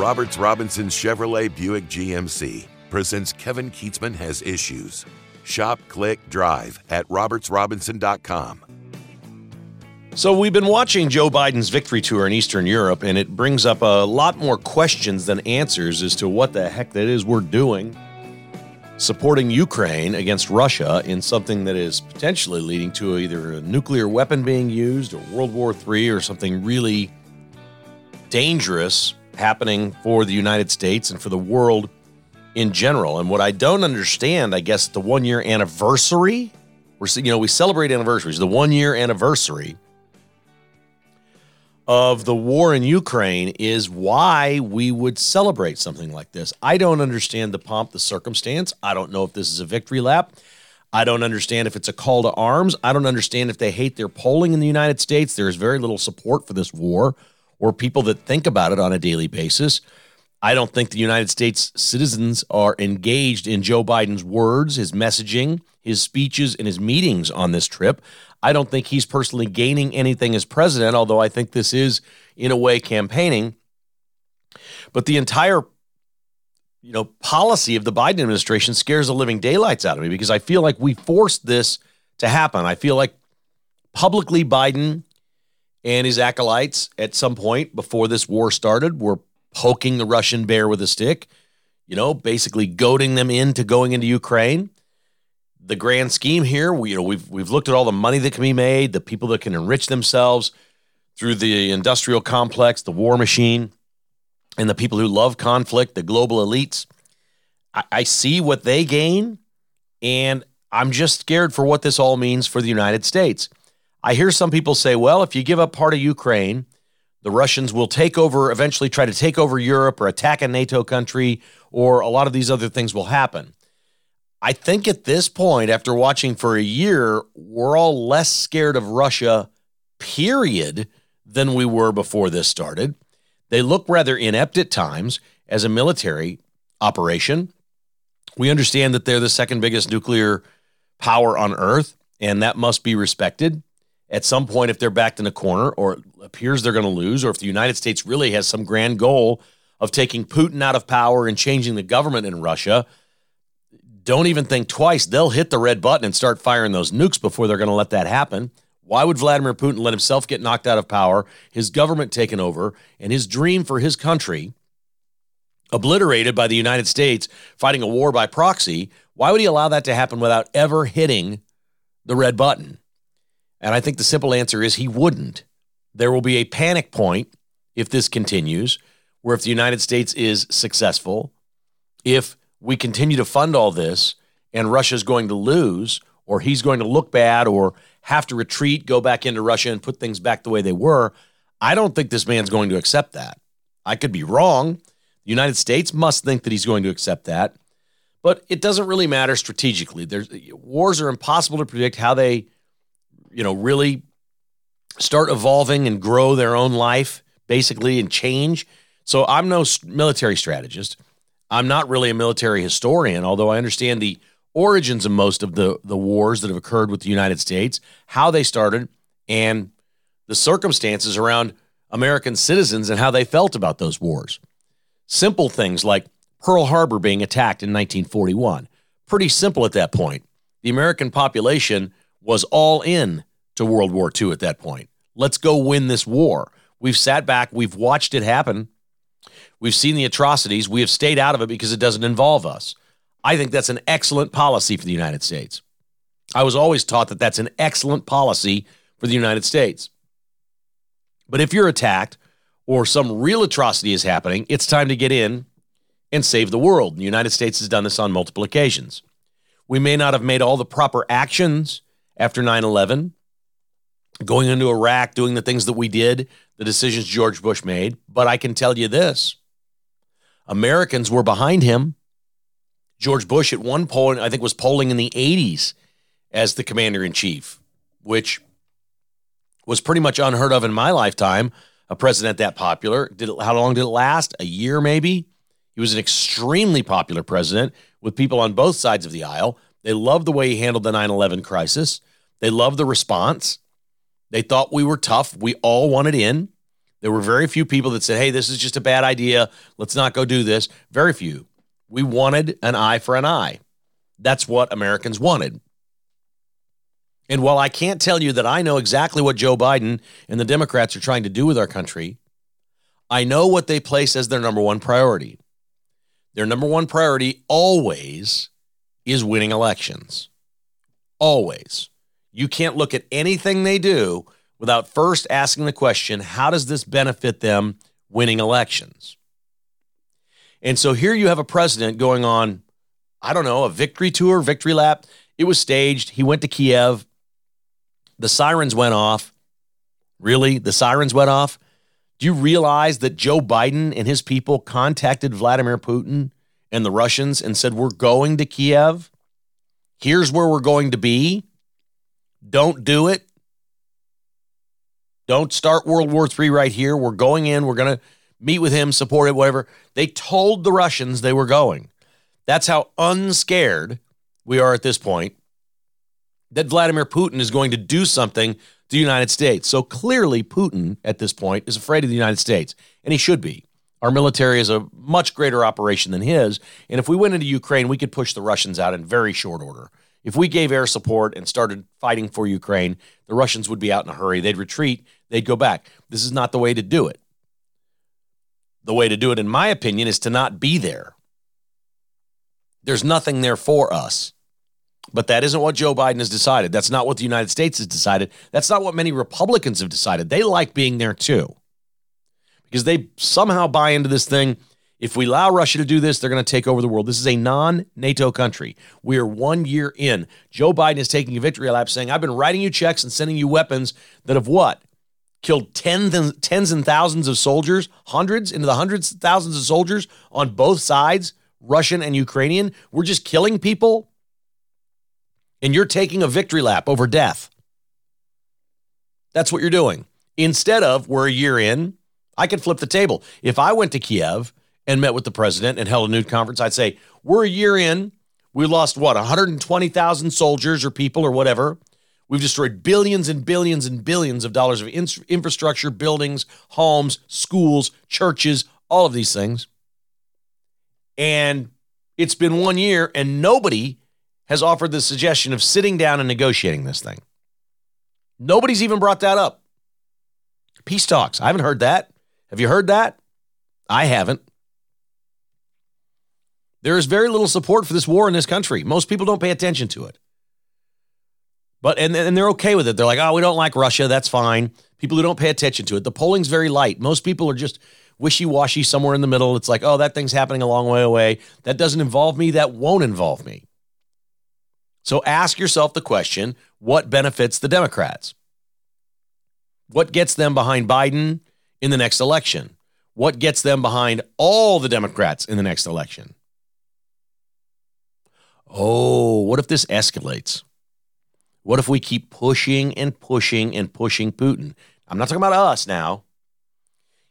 Roberts Robinson Chevrolet Buick GMC presents Kevin Kietzman Has Issues. Shop, click, drive at robertsrobinson.com. So, we've been watching Joe Biden's victory tour in Eastern Europe, and it brings up a lot more questions than answers as to what the heck that is we're doing supporting Ukraine against Russia in something that is potentially leading to either a nuclear weapon being used or World War III or something really dangerous happening for the United States and for the world in general. And what I don't understand, I guess, the one year anniversary, we're you know we celebrate anniversaries, the one year anniversary of the war in Ukraine is why we would celebrate something like this. I don't understand the pomp, the circumstance. I don't know if this is a victory lap. I don't understand if it's a call to arms. I don't understand if they hate their polling in the United States. There is very little support for this war or people that think about it on a daily basis. I don't think the United States citizens are engaged in Joe Biden's words, his messaging, his speeches, and his meetings on this trip. I don't think he's personally gaining anything as president, although I think this is, in a way, campaigning. But the entire you know, policy of the Biden administration scares the living daylights out of me because I feel like we forced this to happen. I feel like publicly Biden and his acolytes at some point before this war started were poking the Russian bear with a stick, you know, basically goading them into going into Ukraine the grand scheme here, we, you know, we've we've looked at all the money that can be made, the people that can enrich themselves through the industrial complex, the war machine, and the people who love conflict, the global elites. I, I see what they gain, and I'm just scared for what this all means for the United States. I hear some people say, well, if you give up part of Ukraine, the Russians will take over, eventually try to take over Europe or attack a NATO country, or a lot of these other things will happen. I think at this point, after watching for a year, we're all less scared of Russia, period, than we were before this started. They look rather inept at times as a military operation. We understand that they're the second biggest nuclear power on earth, and that must be respected. At some point, if they're backed in a corner or appears they're going to lose, or if the United States really has some grand goal of taking Putin out of power and changing the government in Russia, don't even think twice. They'll hit the red button and start firing those nukes before they're going to let that happen. Why would Vladimir Putin let himself get knocked out of power, his government taken over, and his dream for his country obliterated by the United States fighting a war by proxy? Why would he allow that to happen without ever hitting the red button? And I think the simple answer is he wouldn't. There will be a panic point if this continues, where if the United States is successful, if we continue to fund all this and Russia's going to lose or he's going to look bad or have to retreat, go back into Russia and put things back the way they were, I don't think this man's going to accept that. I could be wrong. The United States must think that he's going to accept that. But it doesn't really matter strategically. There's wars are impossible to predict how they, you know, really start evolving and grow their own life basically and change. So I'm no military strategist. I'm not really a military historian, although I understand the origins of most of the, the wars that have occurred with the United States, how they started, and the circumstances around American citizens and how they felt about those wars. Simple things like Pearl Harbor being attacked in 1941. Pretty simple at that point. The American population was all in to World War II at that point. Let's go win this war. We've sat back, we've watched it happen. We've seen the atrocities. We have stayed out of it because it doesn't involve us. I think that's an excellent policy for the United States. I was always taught that that's an excellent policy for the United States. But if you're attacked or some real atrocity is happening, it's time to get in and save the world. The United States has done this on multiple occasions. We may not have made all the proper actions after 9 11, going into Iraq, doing the things that we did, the decisions George Bush made, but I can tell you this Americans were behind him. George Bush at one point, I think, was polling in the 80s as the commander in chief, which was pretty much unheard of in my lifetime. A president that popular. Did it, how long did it last? A year, maybe. He was an extremely popular president with people on both sides of the aisle. They loved the way he handled the 9 11 crisis. They loved the response. They thought we were tough. We all wanted in. There were very few people that said, hey, this is just a bad idea. Let's not go do this. Very few. We wanted an eye for an eye. That's what Americans wanted. And while I can't tell you that I know exactly what Joe Biden and the Democrats are trying to do with our country, I know what they place as their number one priority. Their number one priority always is winning elections. Always. You can't look at anything they do without first asking the question how does this benefit them winning elections? And so here you have a president going on, I don't know, a victory tour, victory lap. It was staged. He went to Kiev. The sirens went off. Really? The sirens went off? Do you realize that Joe Biden and his people contacted Vladimir Putin and the Russians and said, We're going to Kiev? Here's where we're going to be. Don't do it. Don't start World War III right here. We're going in. We're going to meet with him, support it, whatever. They told the Russians they were going. That's how unscared we are at this point that Vladimir Putin is going to do something to the United States. So clearly, Putin at this point is afraid of the United States, and he should be. Our military is a much greater operation than his. And if we went into Ukraine, we could push the Russians out in very short order. If we gave air support and started fighting for Ukraine, the Russians would be out in a hurry. They'd retreat, they'd go back. This is not the way to do it. The way to do it, in my opinion, is to not be there. There's nothing there for us. But that isn't what Joe Biden has decided. That's not what the United States has decided. That's not what many Republicans have decided. They like being there too because they somehow buy into this thing if we allow Russia to do this, they're going to take over the world. This is a non NATO country. We are one year in. Joe Biden is taking a victory lap saying, I've been writing you checks and sending you weapons that have what? Killed tens and, tens and thousands of soldiers, hundreds into the hundreds of thousands of soldiers on both sides, Russian and Ukrainian. We're just killing people. And you're taking a victory lap over death. That's what you're doing. Instead of, we're a year in, I could flip the table. If I went to Kiev and met with the president and held a news conference, I'd say, We're a year in. We lost what, 120,000 soldiers or people or whatever. We've destroyed billions and billions and billions of dollars of in- infrastructure, buildings, homes, schools, churches, all of these things. And it's been one year, and nobody has offered the suggestion of sitting down and negotiating this thing. Nobody's even brought that up. Peace talks. I haven't heard that. Have you heard that? I haven't. There is very little support for this war in this country. Most people don't pay attention to it. But and, and they're okay with it. They're like, oh, we don't like Russia. That's fine. People who don't pay attention to it. The polling's very light. Most people are just wishy-washy somewhere in the middle. It's like, oh, that thing's happening a long way away. That doesn't involve me. That won't involve me. So ask yourself the question: what benefits the Democrats? What gets them behind Biden in the next election? What gets them behind all the Democrats in the next election? Oh, what if this escalates? What if we keep pushing and pushing and pushing Putin? I'm not talking about us now.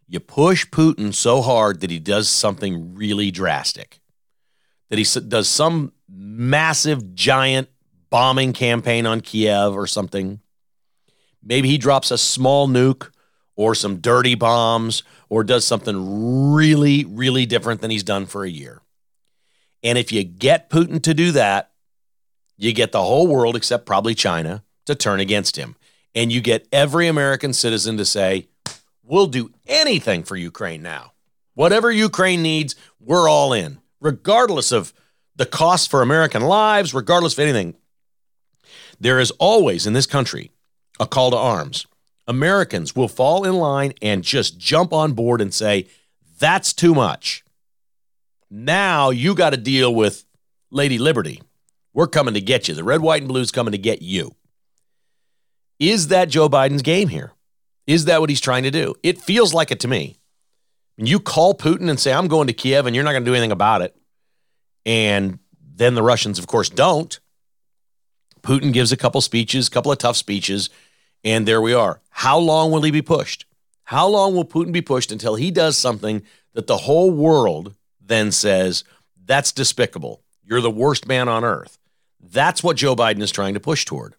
You push Putin so hard that he does something really drastic, that he does some massive, giant bombing campaign on Kiev or something. Maybe he drops a small nuke or some dirty bombs or does something really, really different than he's done for a year. And if you get Putin to do that, you get the whole world, except probably China, to turn against him. And you get every American citizen to say, we'll do anything for Ukraine now. Whatever Ukraine needs, we're all in, regardless of the cost for American lives, regardless of anything. There is always in this country a call to arms. Americans will fall in line and just jump on board and say, that's too much. Now you got to deal with Lady Liberty. We're coming to get you. The red, white, and blue's coming to get you. Is that Joe Biden's game here? Is that what he's trying to do? It feels like it to me. When you call Putin and say, I'm going to Kiev and you're not going to do anything about it, and then the Russians, of course, don't. Putin gives a couple speeches, a couple of tough speeches, and there we are. How long will he be pushed? How long will Putin be pushed until he does something that the whole world then says, that's despicable. You're the worst man on earth. That's what Joe Biden is trying to push toward.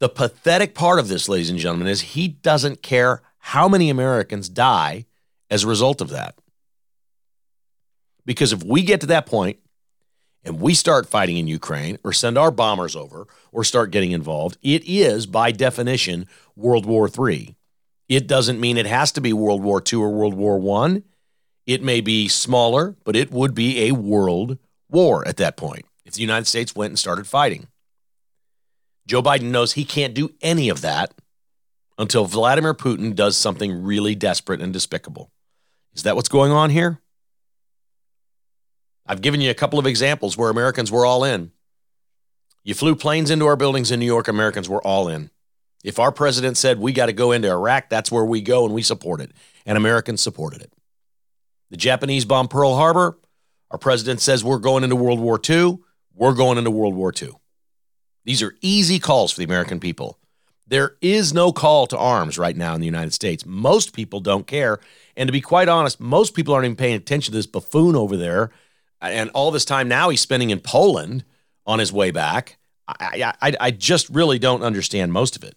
The pathetic part of this, ladies and gentlemen, is he doesn't care how many Americans die as a result of that. Because if we get to that point and we start fighting in Ukraine or send our bombers over or start getting involved, it is by definition World War III. It doesn't mean it has to be World War II or World War I. It may be smaller, but it would be a world war at that point if the United States went and started fighting. Joe Biden knows he can't do any of that until Vladimir Putin does something really desperate and despicable. Is that what's going on here? I've given you a couple of examples where Americans were all in. You flew planes into our buildings in New York, Americans were all in. If our president said we got to go into Iraq, that's where we go and we support it. And Americans supported it. The Japanese bomb Pearl Harbor, our president says we're going into World War II, we're going into World War II. These are easy calls for the American people. There is no call to arms right now in the United States. Most people don't care. And to be quite honest, most people aren't even paying attention to this buffoon over there. And all this time now he's spending in Poland on his way back. I, I, I just really don't understand most of it.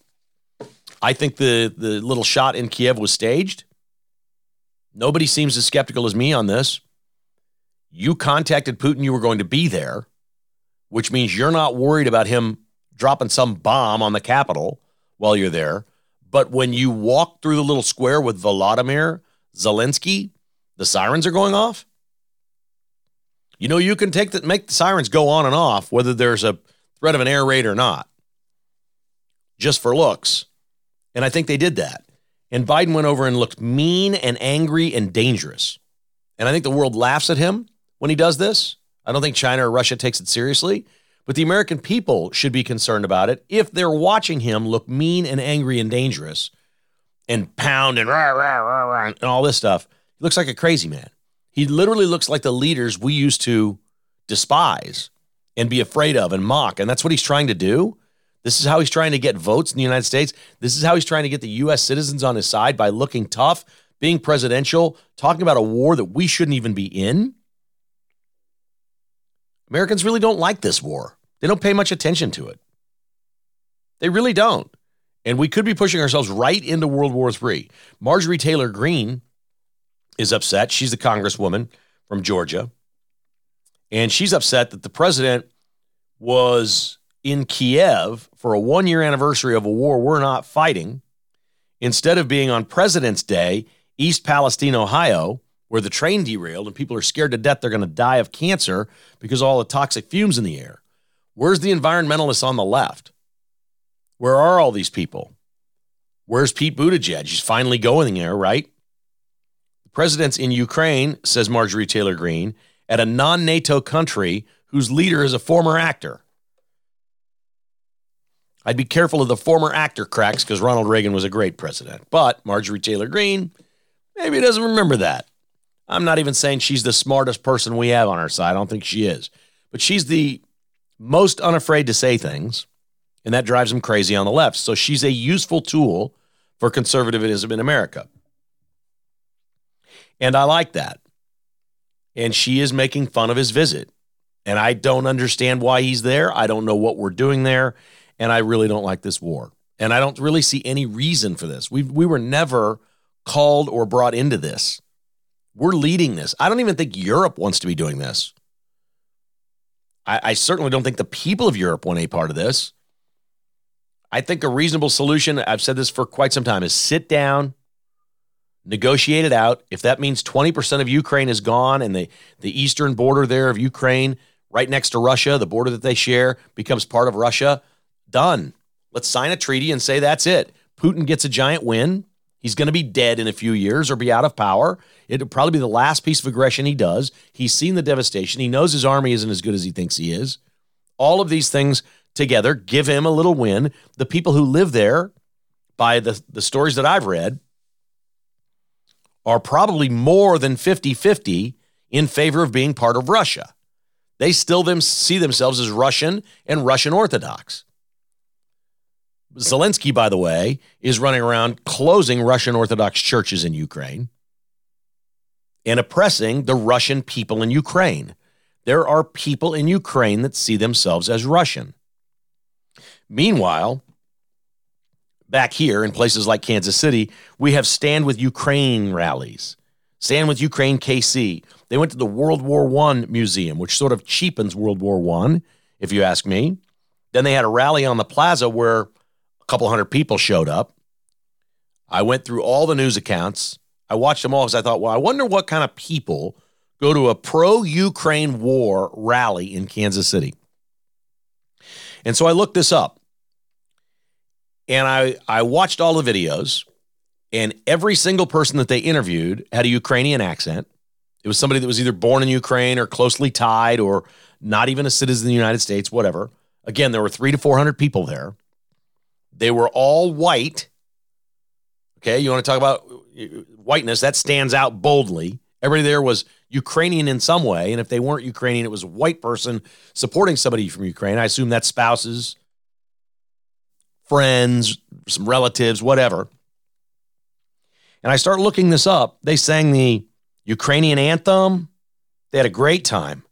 I think the, the little shot in Kiev was staged. Nobody seems as skeptical as me on this. You contacted Putin, you were going to be there which means you're not worried about him dropping some bomb on the Capitol while you're there. But when you walk through the little square with Volodymyr Zelensky, the sirens are going off. You know, you can take the, make the sirens go on and off, whether there's a threat of an air raid or not, just for looks. And I think they did that. And Biden went over and looked mean and angry and dangerous. And I think the world laughs at him when he does this. I don't think China or Russia takes it seriously, but the American people should be concerned about it if they're watching him look mean and angry and dangerous and pound and, rah, rah, rah, rah, and all this stuff. He looks like a crazy man. He literally looks like the leaders we used to despise and be afraid of and mock. And that's what he's trying to do. This is how he's trying to get votes in the United States. This is how he's trying to get the U.S. citizens on his side by looking tough, being presidential, talking about a war that we shouldn't even be in. Americans really don't like this war. They don't pay much attention to it. They really don't. And we could be pushing ourselves right into World War III. Marjorie Taylor Greene is upset. She's the congresswoman from Georgia. And she's upset that the president was in Kiev for a one year anniversary of a war we're not fighting. Instead of being on President's Day, East Palestine, Ohio, where the train derailed and people are scared to death they're going to die of cancer because all the toxic fumes in the air. Where's the environmentalists on the left? Where are all these people? Where's Pete Buttigieg? He's finally going there, right? The president's in Ukraine, says Marjorie Taylor Greene, at a non NATO country whose leader is a former actor. I'd be careful of the former actor cracks because Ronald Reagan was a great president. But Marjorie Taylor Greene maybe doesn't remember that. I'm not even saying she's the smartest person we have on our side. I don't think she is. But she's the most unafraid to say things, and that drives them crazy on the left. So she's a useful tool for conservatism in America. And I like that. And she is making fun of his visit. And I don't understand why he's there. I don't know what we're doing there. And I really don't like this war. And I don't really see any reason for this. We, we were never called or brought into this. We're leading this. I don't even think Europe wants to be doing this. I, I certainly don't think the people of Europe want a part of this. I think a reasonable solution, I've said this for quite some time, is sit down, negotiate it out. If that means 20% of Ukraine is gone and the, the eastern border there of Ukraine, right next to Russia, the border that they share, becomes part of Russia, done. Let's sign a treaty and say that's it. Putin gets a giant win. He's going to be dead in a few years or be out of power. It'll probably be the last piece of aggression he does. He's seen the devastation. He knows his army isn't as good as he thinks he is. All of these things together give him a little win. The people who live there, by the, the stories that I've read, are probably more than 50 50 in favor of being part of Russia. They still them, see themselves as Russian and Russian Orthodox. Zelensky, by the way, is running around closing Russian Orthodox churches in Ukraine and oppressing the Russian people in Ukraine. There are people in Ukraine that see themselves as Russian. Meanwhile, back here in places like Kansas City, we have Stand with Ukraine rallies. Stand with Ukraine KC. They went to the World War I museum, which sort of cheapens World War I, if you ask me. Then they had a rally on the plaza where a couple hundred people showed up. I went through all the news accounts. I watched them all because I thought, well, I wonder what kind of people go to a pro Ukraine war rally in Kansas City. And so I looked this up and I, I watched all the videos, and every single person that they interviewed had a Ukrainian accent. It was somebody that was either born in Ukraine or closely tied or not even a citizen of the United States, whatever. Again, there were three to 400 people there. They were all white. Okay, you want to talk about uh, whiteness? That stands out boldly. Everybody there was Ukrainian in some way. And if they weren't Ukrainian, it was a white person supporting somebody from Ukraine. I assume that's spouses, friends, some relatives, whatever. And I start looking this up. They sang the Ukrainian anthem. They had a great time.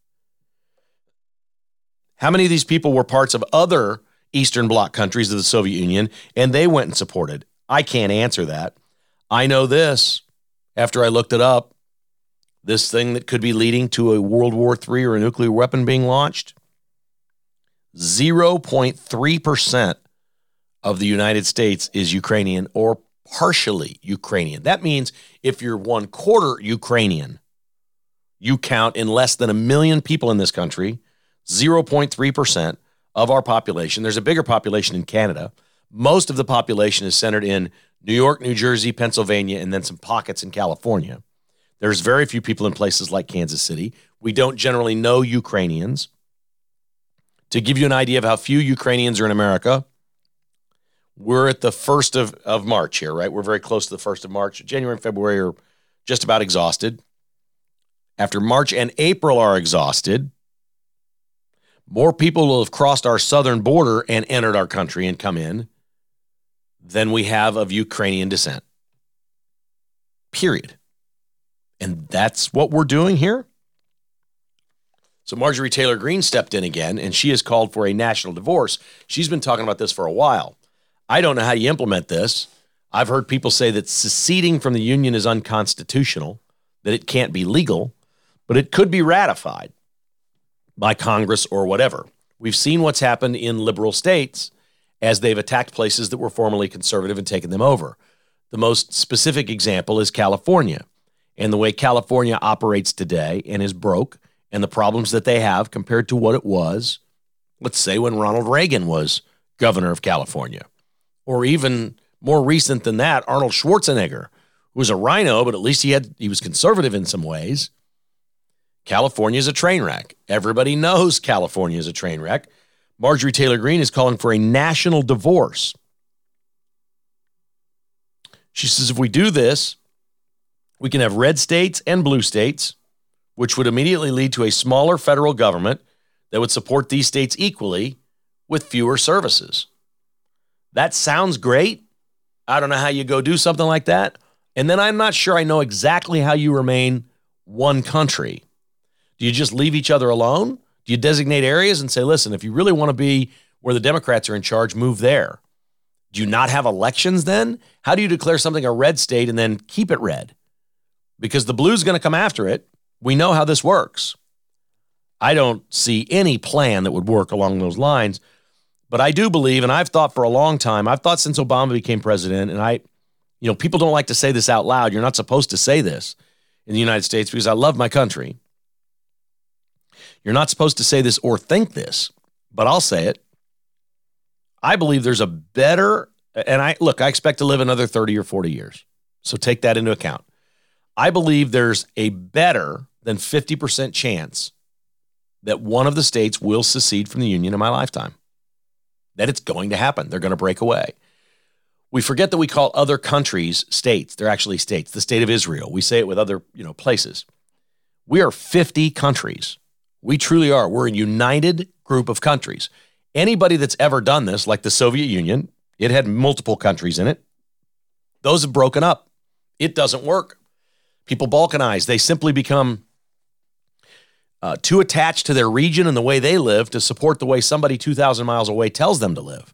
How many of these people were parts of other Eastern Bloc countries of the Soviet Union and they went and supported? I can't answer that. I know this after I looked it up this thing that could be leading to a World War III or a nuclear weapon being launched? 0.3% of the United States is Ukrainian or partially Ukrainian. That means if you're one quarter Ukrainian, you count in less than a million people in this country, 0.3% of our population. There's a bigger population in Canada. Most of the population is centered in New York, New Jersey, Pennsylvania, and then some pockets in California. There's very few people in places like Kansas City. We don't generally know Ukrainians. To give you an idea of how few Ukrainians are in America, we're at the 1st of, of March here, right? We're very close to the 1st of March. January and February are just about exhausted. After March and April are exhausted, more people will have crossed our southern border and entered our country and come in than we have of Ukrainian descent. Period. And that's what we're doing here. So Marjorie Taylor Greene stepped in again, and she has called for a national divorce. She's been talking about this for a while. I don't know how you implement this. I've heard people say that seceding from the union is unconstitutional, that it can't be legal, but it could be ratified by Congress or whatever. We've seen what's happened in liberal states as they've attacked places that were formerly conservative and taken them over. The most specific example is California and the way California operates today and is broke and the problems that they have compared to what it was, let's say, when Ronald Reagan was governor of California. Or even more recent than that, Arnold Schwarzenegger, who was a RINO, but at least he had he was conservative in some ways. California is a train wreck. Everybody knows California is a train wreck. Marjorie Taylor Greene is calling for a national divorce. She says if we do this, we can have red states and blue states, which would immediately lead to a smaller federal government that would support these states equally with fewer services. That sounds great. I don't know how you go do something like that. And then I'm not sure I know exactly how you remain one country. Do you just leave each other alone? Do you designate areas and say, listen, if you really want to be where the Democrats are in charge, move there? Do you not have elections then? How do you declare something a red state and then keep it red? because the blue's going to come after it. We know how this works. I don't see any plan that would work along those lines. But I do believe, and I've thought for a long time, I've thought since Obama became president, and I, you know, people don't like to say this out loud. You're not supposed to say this in the United States because I love my country. You're not supposed to say this or think this, but I'll say it. I believe there's a better, and I look, I expect to live another 30 or 40 years. So take that into account. I believe there's a better than 50% chance that one of the states will secede from the union in my lifetime. That it's going to happen. They're going to break away. We forget that we call other countries states. They're actually states. The state of Israel. We say it with other, you know, places. We are 50 countries. We truly are. We're a united group of countries. Anybody that's ever done this, like the Soviet Union, it had multiple countries in it. Those have broken up. It doesn't work. People balkanize. They simply become uh, too attached to their region and the way they live to support the way somebody 2,000 miles away tells them to live.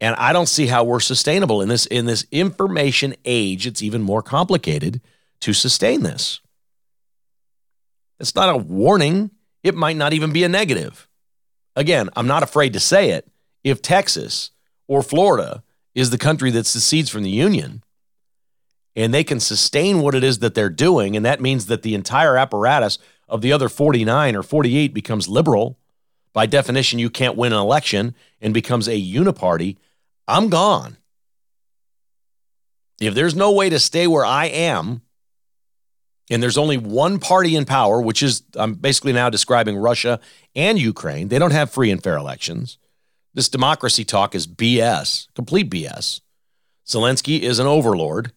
And I don't see how we're sustainable in this in this information age. It's even more complicated to sustain this. It's not a warning. It might not even be a negative. Again, I'm not afraid to say it. If Texas or Florida is the country that secedes from the Union and they can sustain what it is that they're doing, and that means that the entire apparatus of the other 49 or 48 becomes liberal, by definition, you can't win an election and becomes a uniparty, I'm gone. If there's no way to stay where I am, and there's only one party in power, which is, I'm basically now describing Russia and Ukraine. They don't have free and fair elections. This democracy talk is BS, complete BS. Zelensky is an overlord.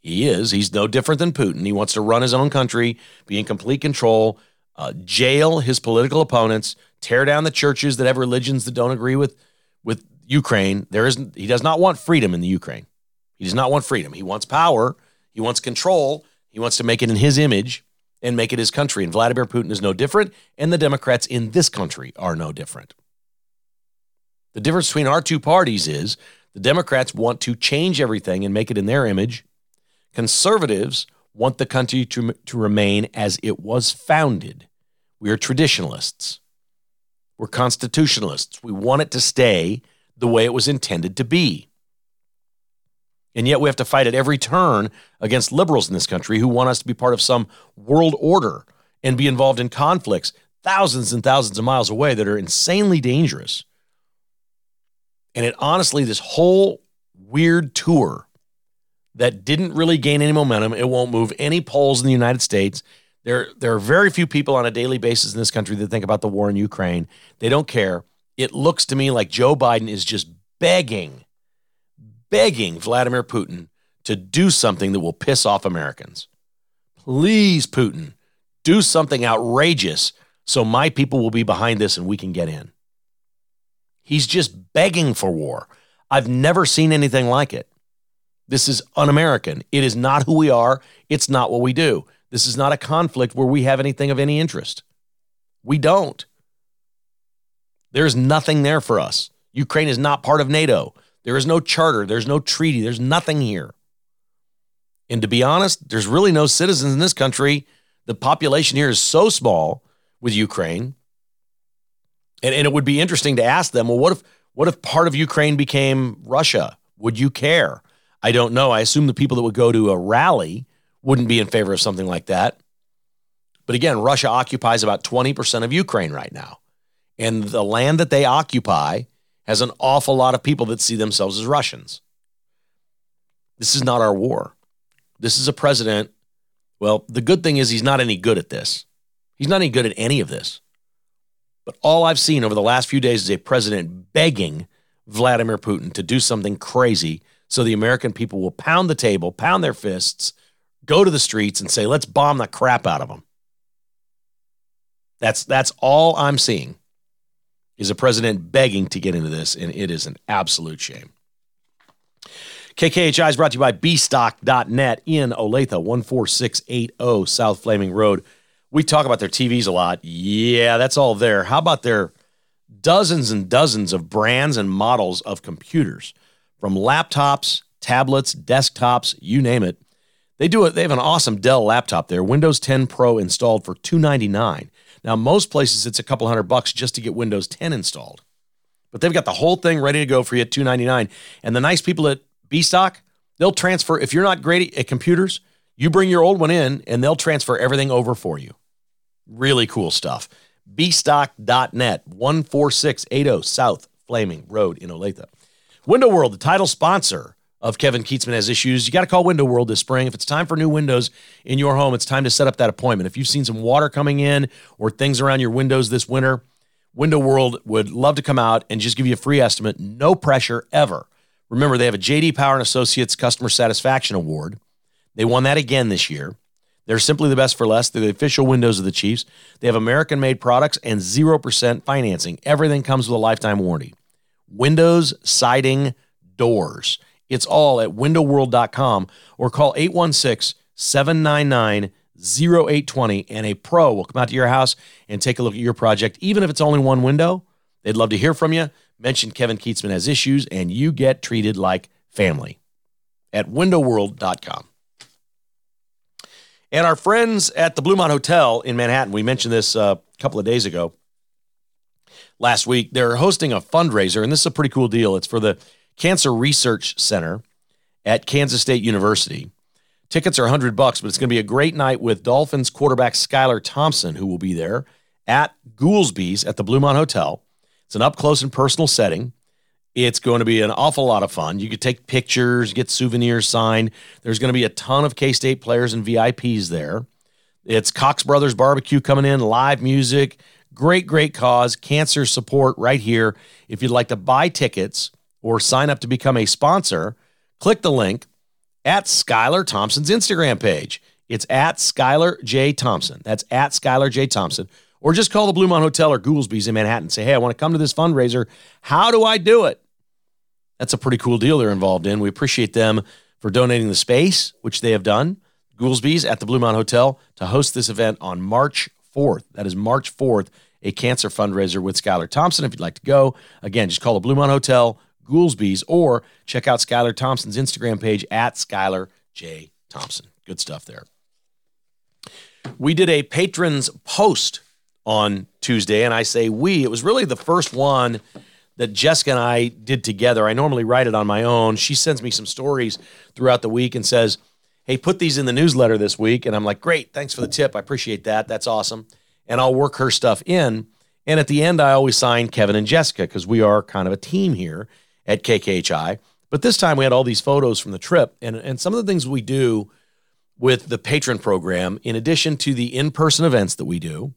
He is. He's no different than Putin. He wants to run his own country, be in complete control, uh, jail his political opponents, tear down the churches that have religions that don't agree with, with Ukraine. There isn't. He does not want freedom in the Ukraine. He does not want freedom. He wants power. He wants control. He wants to make it in his image and make it his country. And Vladimir Putin is no different, and the Democrats in this country are no different. The difference between our two parties is the Democrats want to change everything and make it in their image. Conservatives want the country to, to remain as it was founded. We are traditionalists. We're constitutionalists. We want it to stay the way it was intended to be. And yet we have to fight at every turn against liberals in this country who want us to be part of some world order and be involved in conflicts thousands and thousands of miles away that are insanely dangerous. And it honestly, this whole weird tour that didn't really gain any momentum, it won't move any polls in the United States. There, there are very few people on a daily basis in this country that think about the war in Ukraine. They don't care. It looks to me like Joe Biden is just begging begging Vladimir Putin to do something that will piss off Americans. Please, Putin, do something outrageous so my people will be behind this and we can get in. He's just begging for war. I've never seen anything like it. This is un American. It is not who we are. It's not what we do. This is not a conflict where we have anything of any interest. We don't. There's nothing there for us. Ukraine is not part of NATO. There is no charter, there's no treaty, there's nothing here. And to be honest, there's really no citizens in this country. The population here is so small with Ukraine. And, and it would be interesting to ask them, well, what if what if part of Ukraine became Russia? Would you care? I don't know. I assume the people that would go to a rally wouldn't be in favor of something like that. But again, Russia occupies about 20% of Ukraine right now. And the land that they occupy has an awful lot of people that see themselves as Russians. This is not our war. This is a president. Well, the good thing is he's not any good at this. He's not any good at any of this. But all I've seen over the last few days is a president begging Vladimir Putin to do something crazy so the American people will pound the table, pound their fists, go to the streets and say, let's bomb the crap out of them. That's, that's all I'm seeing is a president begging to get into this, and it is an absolute shame. KKHI is brought to you by bstock.net in Olathe, 14680 South Flaming Road. We talk about their TVs a lot. Yeah, that's all there. How about their dozens and dozens of brands and models of computers from laptops, tablets, desktops, you name it. They do it. They have an awesome Dell laptop there, Windows 10 Pro installed for 299. Now, most places it's a couple hundred bucks just to get Windows 10 installed. But they've got the whole thing ready to go for you at 299. And the nice people at Bstock, they'll transfer if you're not great at computers, you bring your old one in and they'll transfer everything over for you. Really cool stuff. bstock.net 14680 South Flaming Road in Olathe. Window World, the title sponsor of Kevin Kietzman has issues, you got to call Window World this spring. If it's time for new windows in your home, it's time to set up that appointment. If you've seen some water coming in or things around your windows this winter, Window World would love to come out and just give you a free estimate, no pressure ever. Remember, they have a JD Power and Associates Customer Satisfaction Award. They won that again this year. They're simply the best for less. They're the official windows of the Chiefs. They have American made products and 0% financing. Everything comes with a lifetime warranty. Windows, siding, doors. It's all at windowworld.com or call 816 799 0820 and a pro will come out to your house and take a look at your project. Even if it's only one window, they'd love to hear from you. Mention Kevin Kietzman has issues, and you get treated like family at windowworld.com. And our friends at the Bluemont Hotel in Manhattan, we mentioned this uh, a couple of days ago, last week, they're hosting a fundraiser, and this is a pretty cool deal. It's for the Cancer Research Center at Kansas State University. Tickets are 100 bucks, but it's going to be a great night with Dolphins quarterback Skylar Thompson, who will be there at Goolsby's at the Bluemont Hotel. It's an up close and personal setting. It's going to be an awful lot of fun. You could take pictures, get souvenirs signed. There's going to be a ton of K State players and VIPs there. It's Cox Brothers Barbecue coming in, live music, great, great cause, cancer support right here. If you'd like to buy tickets or sign up to become a sponsor, click the link at Skylar Thompson's Instagram page. It's at Skylar J. Thompson. That's at Skylar J. Thompson or just call the Blue Bluemont Hotel or Goolsby's in Manhattan and say, hey, I want to come to this fundraiser. How do I do it? That's a pretty cool deal they're involved in. We appreciate them for donating the space, which they have done. Goolsby's at the Blue Bluemont Hotel to host this event on March 4th. That is March 4th, a cancer fundraiser with Skylar Thompson. If you'd like to go, again, just call the Blue Bluemont Hotel, Goolsby's, or check out Skylar Thompson's Instagram page at Skylar J. Thompson. Good stuff there. We did a patrons post on Tuesday, and I say we. It was really the first one that Jessica and I did together. I normally write it on my own. She sends me some stories throughout the week and says, Hey, put these in the newsletter this week. And I'm like, Great, thanks for the tip. I appreciate that. That's awesome. And I'll work her stuff in. And at the end, I always sign Kevin and Jessica because we are kind of a team here at KKHI. But this time we had all these photos from the trip and, and some of the things we do with the patron program, in addition to the in person events that we do,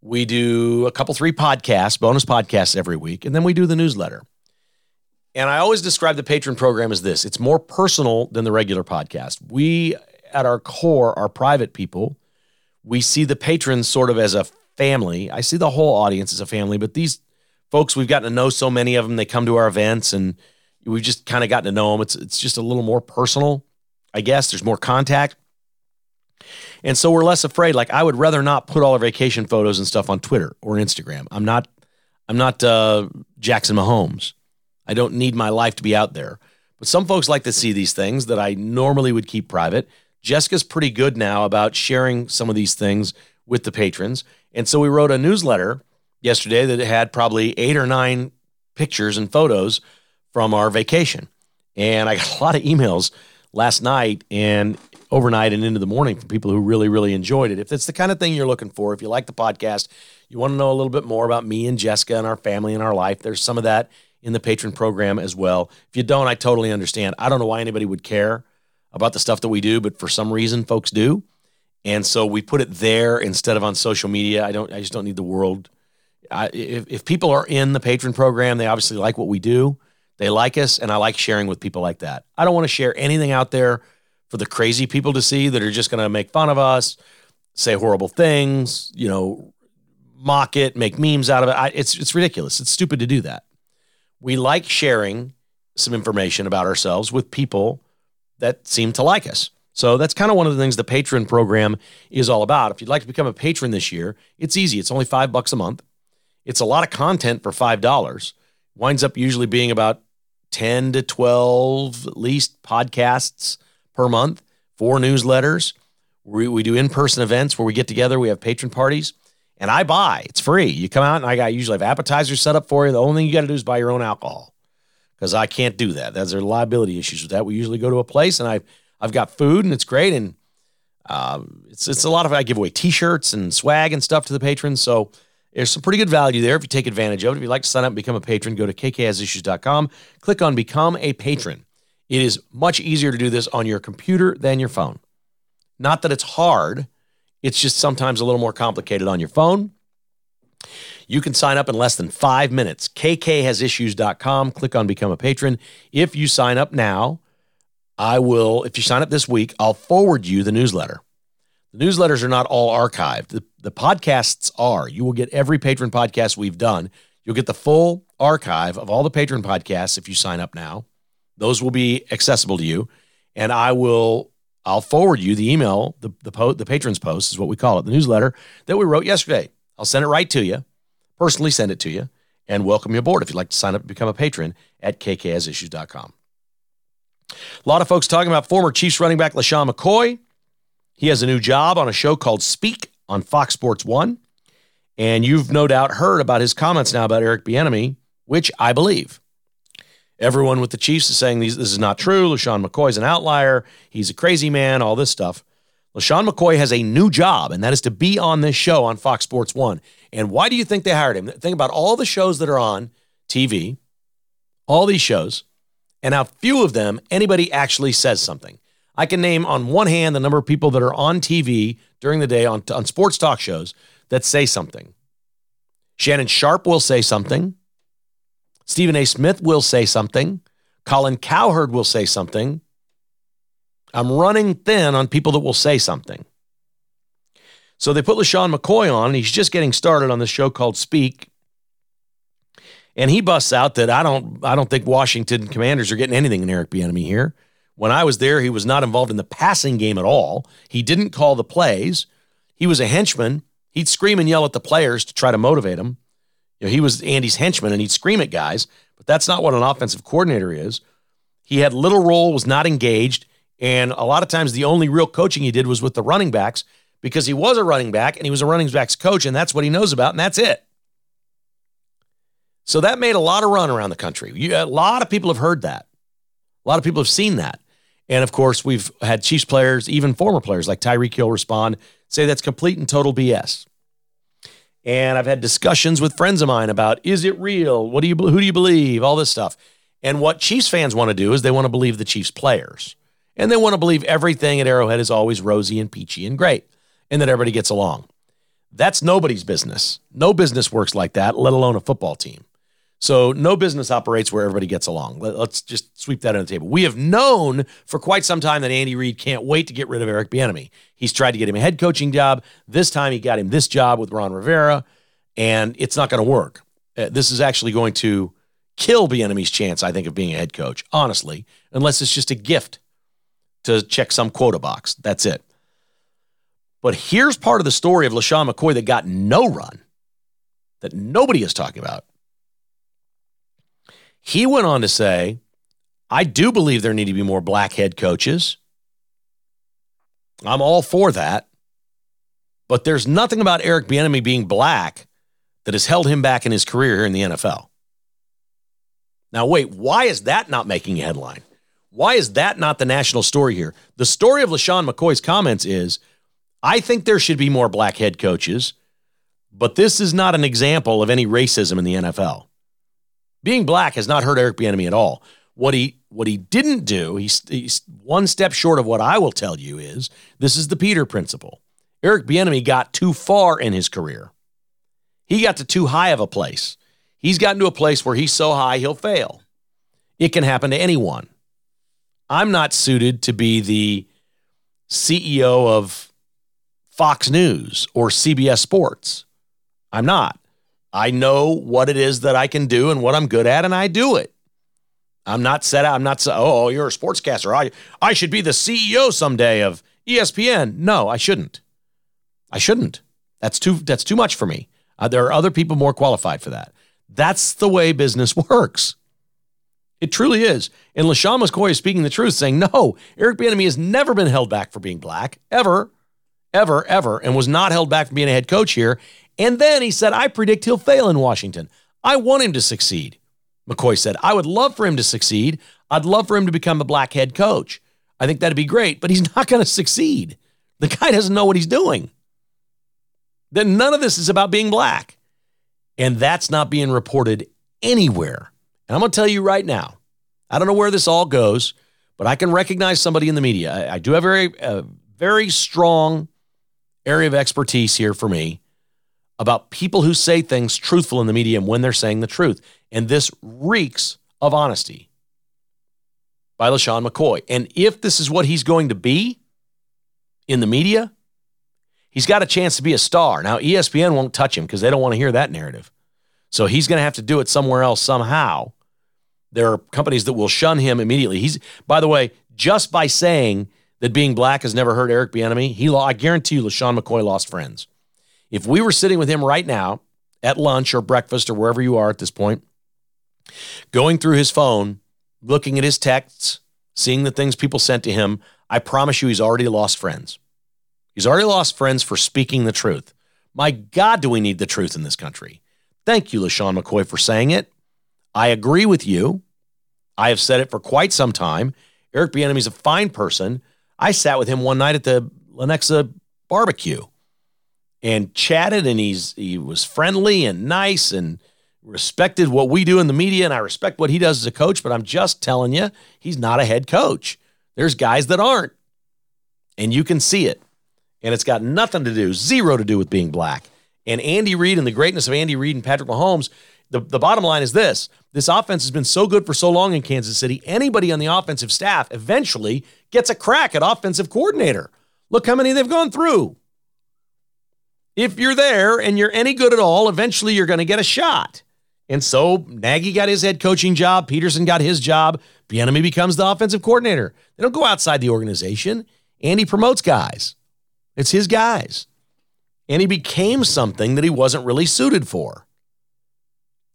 we do a couple, three podcasts, bonus podcasts every week, and then we do the newsletter. And I always describe the patron program as this it's more personal than the regular podcast. We, at our core, are private people. We see the patrons sort of as a family. I see the whole audience as a family, but these folks, we've gotten to know so many of them. They come to our events and we've just kind of gotten to know them. It's, it's just a little more personal, I guess. There's more contact. And so we're less afraid. Like I would rather not put all our vacation photos and stuff on Twitter or Instagram. I'm not I'm not uh, Jackson Mahomes. I don't need my life to be out there. But some folks like to see these things that I normally would keep private. Jessica's pretty good now about sharing some of these things with the patrons. And so we wrote a newsletter yesterday that had probably eight or nine pictures and photos from our vacation. And I got a lot of emails last night and overnight and into the morning from people who really, really enjoyed it. If it's the kind of thing you're looking for, if you like the podcast, you want to know a little bit more about me and Jessica and our family and our life, there's some of that in the patron program as well. If you don't, I totally understand. I don't know why anybody would care about the stuff that we do, but for some reason, folks do. And so we put it there instead of on social media. I don't. I just don't need the world. If, if people are in the patron program, they obviously like what we do. They like us, and I like sharing with people like that. I don't want to share anything out there for the crazy people to see that are just going to make fun of us, say horrible things, you know, mock it, make memes out of it. I, it's it's ridiculous. It's stupid to do that. We like sharing some information about ourselves with people that seem to like us. So that's kind of one of the things the patron program is all about. If you'd like to become a patron this year, it's easy. It's only five bucks a month. It's a lot of content for five dollars. Winds up usually being about 10 to 12 at least podcasts per month, four newsletters. We, we do in person events where we get together, we have patron parties, and I buy. It's free. You come out and I got usually have appetizers set up for you. The only thing you got to do is buy your own alcohol because I can't do that. There's liability issues with that. We usually go to a place and I've I've got food and it's great and uh, it's it's a lot of I give away T-shirts and swag and stuff to the patrons. So there's some pretty good value there if you take advantage of it. If you'd like to sign up and become a patron, go to kkhasissues.com, click on Become a Patron. It is much easier to do this on your computer than your phone. Not that it's hard, it's just sometimes a little more complicated on your phone. You can sign up in less than five minutes. KKHasIssues.com. Click on Become a Patron. If you sign up now, I will, if you sign up this week, I'll forward you the newsletter. The newsletters are not all archived. The, the podcasts are. You will get every patron podcast we've done. You'll get the full archive of all the patron podcasts if you sign up now. Those will be accessible to you, and I will I'll forward you the email, the the, po- the patrons post is what we call it, the newsletter that we wrote yesterday. I'll send it right to you, personally send it to you, and welcome you aboard if you'd like to sign up and become a patron at kkhasissues.com. A lot of folks talking about former Chiefs running back LeSean McCoy. He has a new job on a show called Speak on Fox Sports One. And you've no doubt heard about his comments now about Eric Bieniemy, which I believe. Everyone with the Chiefs is saying this is not true. LeSean McCoy's an outlier. He's a crazy man, all this stuff. LeSean McCoy has a new job, and that is to be on this show on Fox Sports One. And why do you think they hired him? Think about all the shows that are on TV, all these shows, and how few of them anybody actually says something. I can name on one hand the number of people that are on TV during the day on, on sports talk shows that say something. Shannon Sharpe will say something. Stephen A. Smith will say something. Colin Cowherd will say something. I'm running thin on people that will say something. So they put LeSean McCoy on, and he's just getting started on this show called Speak. And he busts out that I don't I don't think Washington commanders are getting anything in Eric Bieniemy here. When I was there, he was not involved in the passing game at all. He didn't call the plays. He was a henchman. He'd scream and yell at the players to try to motivate them. You know, he was Andy's henchman and he'd scream at guys, but that's not what an offensive coordinator is. He had little role, was not engaged, and a lot of times the only real coaching he did was with the running backs because he was a running back and he was a running backs coach, and that's what he knows about, and that's it. So that made a lot of run around the country. You, a lot of people have heard that. A lot of people have seen that. And of course, we've had Chiefs players, even former players like Tyreek Hill respond, say that's complete and total BS. And I've had discussions with friends of mine about is it real? What do you who do you believe? All this stuff. And what Chiefs fans want to do is they want to believe the Chiefs players. And they want to believe everything at Arrowhead is always rosy and peachy and great and that everybody gets along. That's nobody's business. No business works like that, let alone a football team. So no business operates where everybody gets along. Let's just sweep that on the table. We have known for quite some time that Andy Reid can't wait to get rid of Eric Bieniemy. He's tried to get him a head coaching job. This time he got him this job with Ron Rivera, and it's not going to work. Uh, this is actually going to kill Bieniemy's chance, I think, of being a head coach. Honestly, unless it's just a gift to check some quota box. That's it. But here's part of the story of LeSean McCoy that got no run that nobody is talking about. He went on to say, I do believe there need to be more black head coaches. I'm all for that. But there's nothing about Eric Bieniemy being black that has held him back in his career here in the NFL. Now, wait, why is that not making a headline? Why is that not the national story here? The story of LeSean McCoy's comments is I think there should be more black head coaches, but this is not an example of any racism in the NFL. Being black has not hurt Eric Bieniemy at all. What he what he didn't do, he's, he's one step short of what I will tell you is this is the Peter principle. Eric Bieniemy got too far in his career. He got to too high of a place. He's gotten to a place where he's so high he'll fail. It can happen to anyone. I'm not suited to be the CEO of Fox News or CBS Sports. I'm not. I know what it is that I can do and what I'm good at, and I do it. I'm not set out. I'm not, oh, you're a sportscaster. I, I should be the CEO someday of ESPN. No, I shouldn't. I shouldn't. That's too, that's too much for me. Uh, there are other people more qualified for that. That's the way business works. It truly is. And LeSean McCoy is speaking the truth, saying, no, Eric Bieniemy has never been held back for being black, ever, ever, ever, and was not held back from being a head coach here. And then he said, I predict he'll fail in Washington. I want him to succeed. McCoy said, I would love for him to succeed. I'd love for him to become a black head coach. I think that'd be great, but he's not going to succeed. The guy doesn't know what he's doing. Then none of this is about being black. And that's not being reported anywhere. And I'm going to tell you right now, I don't know where this all goes, but I can recognize somebody in the media. I, I do have a very, a very strong area of expertise here for me about people who say things truthful in the media and when they're saying the truth. And this reeks of honesty by LeSean McCoy. And if this is what he's going to be in the media, he's got a chance to be a star. Now, ESPN won't touch him because they don't want to hear that narrative. So he's going to have to do it somewhere else somehow. There are companies that will shun him immediately. He's, by the way, just by saying that being black has never hurt Eric Bieniemy, he, I guarantee you, LeSean McCoy lost friends. If we were sitting with him right now at lunch or breakfast or wherever you are at this point, going through his phone, looking at his texts, seeing the things people sent to him, I promise you he's already lost friends. He's already lost friends for speaking the truth. My God, do we need the truth in this country? Thank you, LeSean McCoy, for saying it. I agree with you. I have said it for quite some time. Eric Bieniemy's a fine person. I sat with him one night at the Lenexa barbecue and chatted, and he's he was friendly and nice and respected what we do in the media, and I respect what he does as a coach. But I'm just telling you, he's not a head coach. There's guys that aren't, and you can see it. And it's got nothing to do, zero to do with being black. And Andy Reid and the greatness of Andy Reid and Patrick Mahomes the, the bottom line is this this offense has been so good for so long in Kansas City. Anybody on the offensive staff eventually gets a crack at offensive coordinator. Look how many they've gone through. If you're there and you're any good at all, eventually you're going to get a shot. And so Nagy got his head coaching job, Pederson got his job, Bieniemy becomes the offensive coordinator. They don't go outside the organization. and he promotes guys. It's his guys. And he became something that he wasn't really suited for.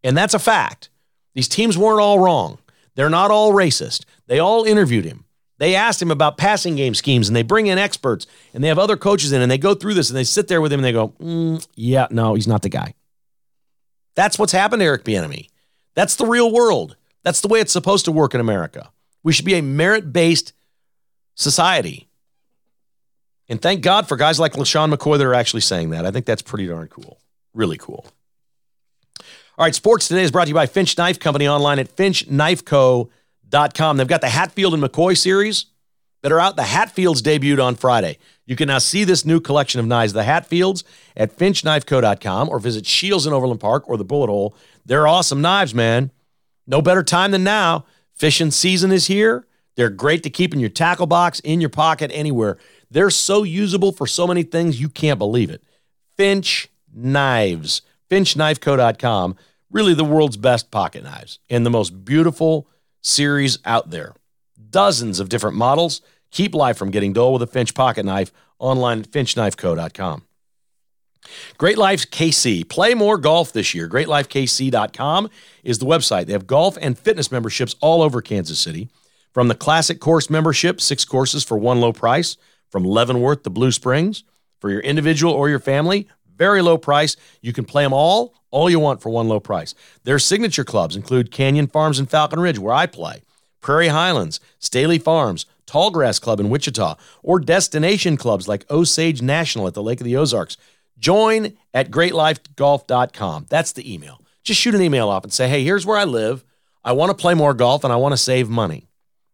And that's a fact. These teams weren't all wrong. They're not all racist. They all interviewed him. They asked him about passing game schemes and they bring in experts and they have other coaches in and they go through this and they sit there with him and they go, mm, yeah, no, he's not the guy. That's what's happened to Eric Bieniemy. That's the real world. That's the way it's supposed to work in America. We should be a merit based society. And thank God for guys like LeSean McCoy that are actually saying that. I think that's pretty darn cool. Really cool. All right, sports today is brought to you by Finch Knife Company online at finchknifeco.com. They've got the Hatfield and McCoy series that are out. The Hatfields debuted on Friday. You can now see this new collection of knives, the Hatfields, at finchknifeco.com or visit Shields in Overland Park or the Bullet Hole. They're awesome knives, man. No better time than now. Fishing season is here. They're great to keep in your tackle box, in your pocket, anywhere. They're so usable for so many things, you can't believe it. Finch Knives, finchknifeco.com really the world's best pocket knives and the most beautiful series out there. Dozens of different models. Keep life from getting dull with a Finch pocket knife online at finchknifeco.com. Great Life KC. Play more golf this year. GreatLifeKC.com is the website. They have golf and fitness memberships all over Kansas City. From the classic course membership, six courses for one low price, from Leavenworth to Blue Springs. For your individual or your family, very low price. You can play them all all you want for one low price. Their signature clubs include Canyon Farms and Falcon Ridge, where I play, Prairie Highlands, Staley Farms, Tallgrass Club in Wichita, or destination clubs like Osage National at the Lake of the Ozarks. Join at greatlifegolf.com. That's the email. Just shoot an email off and say, hey, here's where I live. I want to play more golf and I want to save money.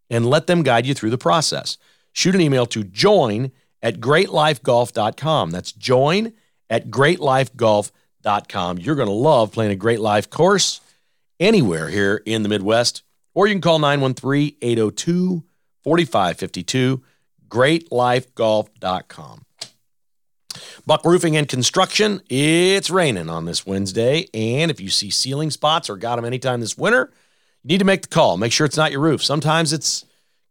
And let them guide you through the process. Shoot an email to join at greatlifegolf.com. That's join at greatlifegolf.com you're going to love playing a great life course anywhere here in the Midwest. Or you can call 913 802 4552, greatlifegolf.com. Buck Roofing and Construction, it's raining on this Wednesday. And if you see ceiling spots or got them anytime this winter, you need to make the call. Make sure it's not your roof. Sometimes it's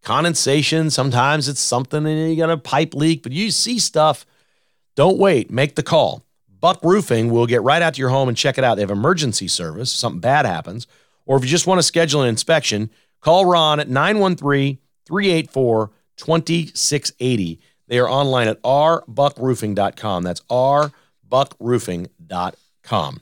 condensation, sometimes it's something and you got a pipe leak, but you see stuff. Don't wait. Make the call. Buck Roofing will get right out to your home and check it out. They have emergency service, something bad happens. Or if you just want to schedule an inspection, call Ron at 913 384 2680. They are online at rbuckroofing.com. That's rbuckroofing.com.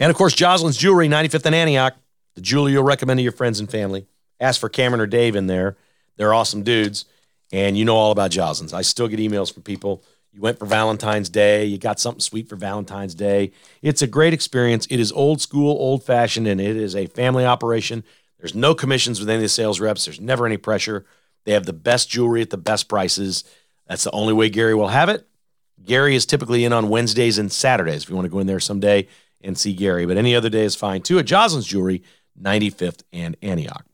And of course, Jocelyn's Jewelry, 95th and Antioch, the jewelry you'll recommend to your friends and family. Ask for Cameron or Dave in there. They're awesome dudes. And you know all about Jocelyn's. I still get emails from people you went for Valentine's Day. You got something sweet for Valentine's Day. It's a great experience. It is old school, old fashioned, and it is a family operation. There's no commissions with any of the sales reps. There's never any pressure. They have the best jewelry at the best prices. That's the only way Gary will have it. Gary is typically in on Wednesdays and Saturdays if you want to go in there someday and see Gary. But any other day is fine too at Joslyn's Jewelry, 95th and Antioch.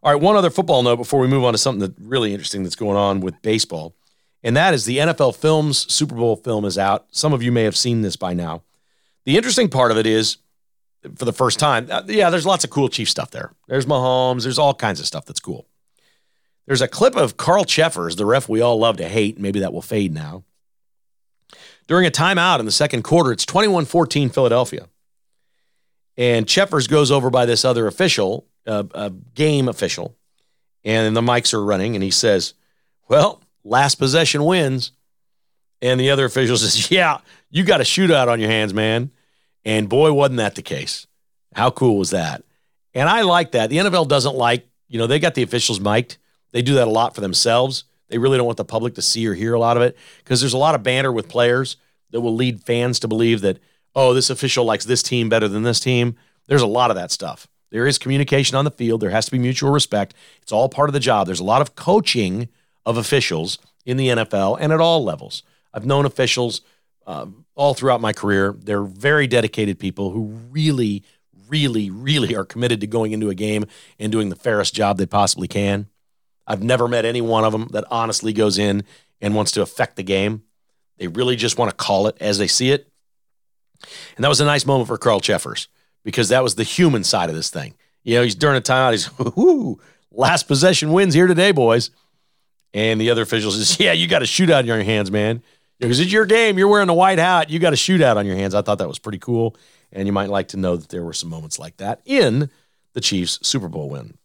All right, one other football note before we move on to something that really interesting that's going on with baseball and that is the NFL Films Super Bowl film is out. Some of you may have seen this by now. The interesting part of it is, for the first time, uh, yeah, there's lots of cool Chief stuff there. There's Mahomes, there's all kinds of stuff that's cool. There's a clip of Carl Cheffers, the ref we all love to hate. Maybe that will fade now. During a timeout in the second quarter, it's 21 14 Philadelphia. And Cheffers goes over by this other official, uh, a game official, and the mics are running, and he says, Well, last possession wins. And the other official says, Yeah, you got a shootout on your hands, man. And boy, wasn't that the case. How cool was that? And I like that. The NFL doesn't like, you know, they got the officials mic'd. They do that a lot for themselves. They really don't want the public to see or hear a lot of it because there's a lot of banter with players that will lead fans to believe that, oh, this official likes this team better than this team. There's a lot of that stuff. There is communication on the field. There has to be mutual respect. It's all part of the job. There's a lot of coaching of officials in the NFL and at all levels. I've known officials uh, all throughout my career. They're very dedicated people who really, really, really are committed to going into a game and doing the fairest job they possibly can. I've never met any one of them that honestly goes in and wants to affect the game. They really just want to call it as they see it. And that was a nice moment for Carl Cheffers because that was the human side of this thing. You know, he's during a timeout, he's, whoo, last possession wins here today, boys. And the other official says, yeah, you got a shootout in your hands, man. Because it's your game. You're wearing a white hat. You got a shootout on your hands. I thought that was pretty cool. And you might like to know that there were some moments like that in the Chiefs' Super Bowl win.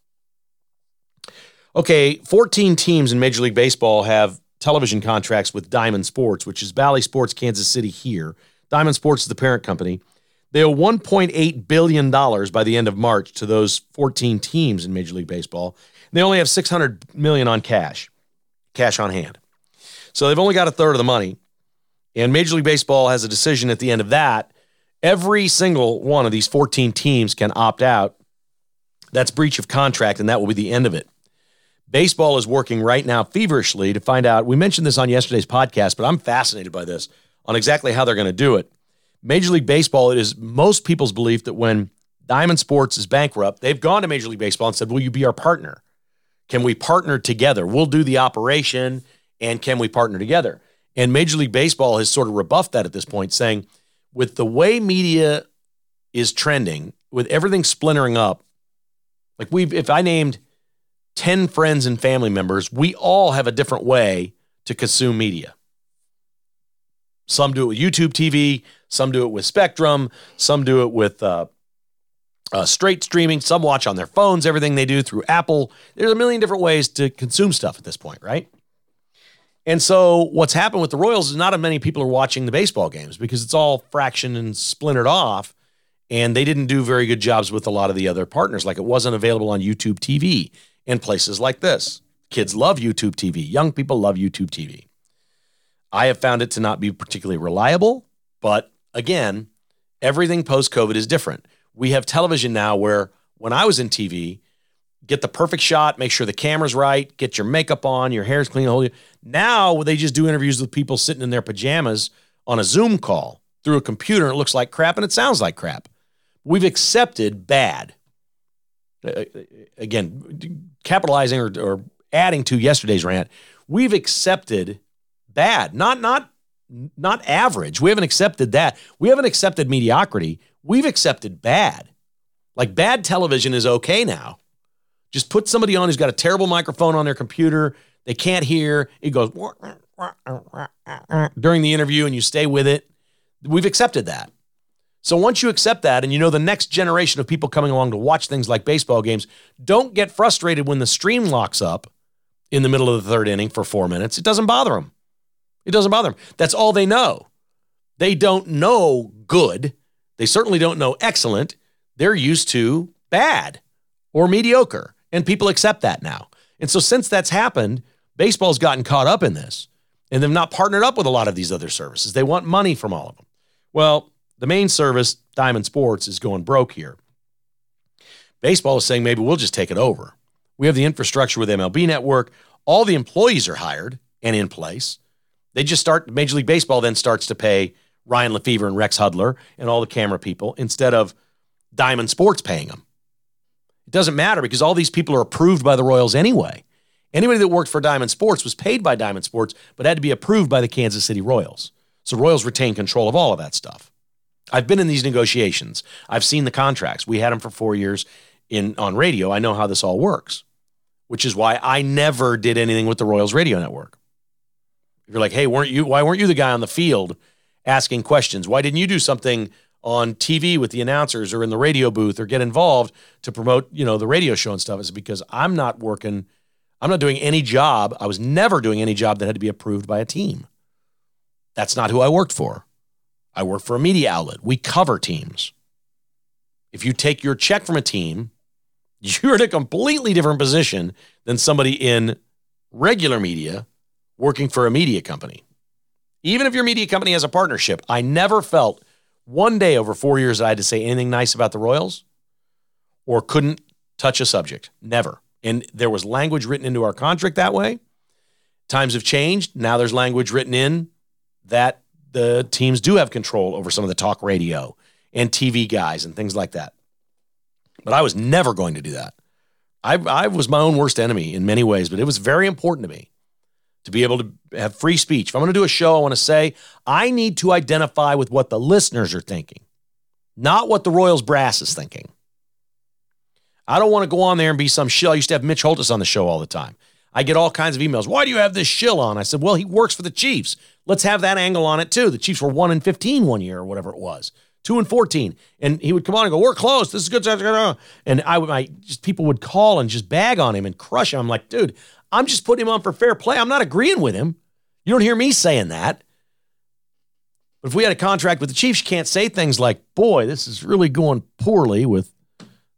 Okay, 14 teams in Major League Baseball have television contracts with Diamond Sports, which is Bally Sports Kansas City here. Diamond Sports is the parent company. They owe $1.8 billion by the end of March to those 14 teams in Major League Baseball. They only have 600 million on cash, cash on hand. So they've only got a third of the money. And Major League Baseball has a decision at the end of that. Every single one of these 14 teams can opt out. That's breach of contract, and that will be the end of it. Baseball is working right now feverishly to find out. We mentioned this on yesterday's podcast, but I'm fascinated by this on exactly how they're going to do it. Major League Baseball, it is most people's belief that when Diamond Sports is bankrupt, they've gone to Major League Baseball and said, Will you be our partner? Can we partner together? We'll do the operation, and can we partner together? And Major League Baseball has sort of rebuffed that at this point, saying, with the way media is trending, with everything splintering up, like we've, if I named 10 friends and family members, we all have a different way to consume media. Some do it with YouTube TV, some do it with Spectrum, some do it with uh, uh, straight streaming, some watch on their phones, everything they do through Apple. There's a million different ways to consume stuff at this point, right? And so what's happened with the Royals is not as many people are watching the baseball games because it's all fractioned and splintered off. And they didn't do very good jobs with a lot of the other partners. Like it wasn't available on YouTube TV in places like this. Kids love YouTube TV. Young people love YouTube TV. I have found it to not be particularly reliable, but again, everything post COVID is different. We have television now where when I was in TV, get the perfect shot, make sure the camera's right, get your makeup on, your hair's clean, the whole. Now they just do interviews with people sitting in their pajamas on a Zoom call through a computer, it looks like crap and it sounds like crap. We've accepted bad. Again, capitalizing or, or adding to yesterday's rant, we've accepted bad, not not not average. We haven't accepted that. We haven't accepted mediocrity. We've accepted bad. Like bad television is okay now. Just put somebody on who's got a terrible microphone on their computer. They can't hear. It goes during the interview and you stay with it. We've accepted that. So once you accept that and you know the next generation of people coming along to watch things like baseball games, don't get frustrated when the stream locks up in the middle of the third inning for four minutes. It doesn't bother them. It doesn't bother them. That's all they know. They don't know good. They certainly don't know excellent. They're used to bad or mediocre. And people accept that now. And so since that's happened, baseball's gotten caught up in this. And they've not partnered up with a lot of these other services. They want money from all of them. Well, the main service, Diamond Sports, is going broke here. Baseball is saying maybe we'll just take it over. We have the infrastructure with MLB Network. All the employees are hired and in place. They just start, Major League Baseball then starts to pay Ryan Lefebvre and Rex Hudler and all the camera people instead of Diamond Sports paying them. It doesn't matter because all these people are approved by the Royals anyway. Anybody that worked for Diamond Sports was paid by Diamond Sports, but had to be approved by the Kansas City Royals. So Royals retain control of all of that stuff. I've been in these negotiations. I've seen the contracts. We had them for four years in on radio. I know how this all works, which is why I never did anything with the Royals radio network. If you're like, hey, weren't you? Why weren't you the guy on the field asking questions. Why didn't you do something on TV with the announcers or in the radio booth or get involved to promote, you know, the radio show and stuff? Is because I'm not working, I'm not doing any job. I was never doing any job that had to be approved by a team. That's not who I worked for. I work for a media outlet. We cover teams. If you take your check from a team, you're in a completely different position than somebody in regular media working for a media company. Even if your media company has a partnership, I never felt one day over four years that I had to say anything nice about the Royals or couldn't touch a subject. Never. And there was language written into our contract that way. Times have changed. Now there's language written in that the teams do have control over some of the talk radio and TV guys and things like that. But I was never going to do that. I, I was my own worst enemy in many ways, but it was very important to me to be able to have free speech. If I'm going to do a show, I want to say I need to identify with what the listeners are thinking, not what the Royals brass is thinking. I don't want to go on there and be some shill. I used to have Mitch Holthus on the show all the time. I get all kinds of emails. Why do you have this shill on? I said, well, he works for the Chiefs. Let's have that angle on it too. The Chiefs were 1 in 15 one year or whatever it was. 2 and 14. And he would come on and go, We're close. This is good. And I would, just people would call and just bag on him and crush him. I'm like, dude, I'm just putting him on for fair play. I'm not agreeing with him. You don't hear me saying that. But if we had a contract with the Chiefs, you can't say things like, boy, this is really going poorly with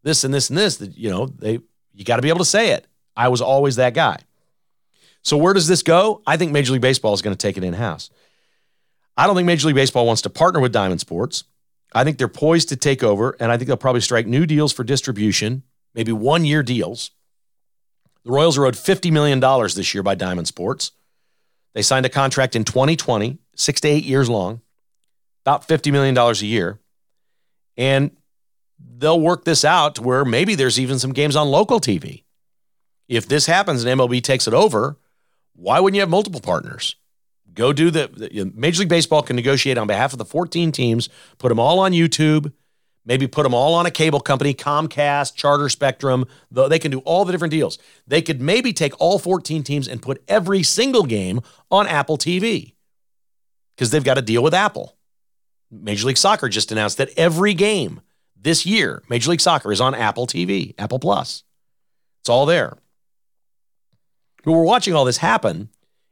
this and this and this. That, you know, they you got to be able to say it. I was always that guy. So where does this go? I think Major League Baseball is going to take it in-house. I don't think Major League Baseball wants to partner with Diamond Sports. I think they're poised to take over, and I think they'll probably strike new deals for distribution, maybe one year deals. The Royals are owed $50 million this year by Diamond Sports. They signed a contract in 2020, six to eight years long, about $50 million a year. And they'll work this out to where maybe there's even some games on local TV. If this happens and MLB takes it over, why wouldn't you have multiple partners? Go do the, the Major League Baseball can negotiate on behalf of the 14 teams, put them all on YouTube, maybe put them all on a cable company, Comcast, Charter Spectrum. They can do all the different deals. They could maybe take all 14 teams and put every single game on Apple TV because they've got to deal with Apple. Major League Soccer just announced that every game this year, Major League Soccer is on Apple TV, Apple Plus. It's all there. But we're watching all this happen,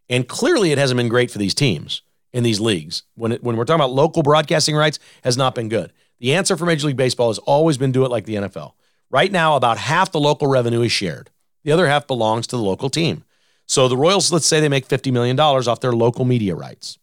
and clearly it hasn't been great for these teams in these leagues. When, it, when we're talking about local broadcasting rights, has not been good. The answer for Major League Baseball has always been do it like the NFL. Right now, about half the local revenue is shared. The other half belongs to the local team. So the Royals, let's say they make $50 million off their local media rights.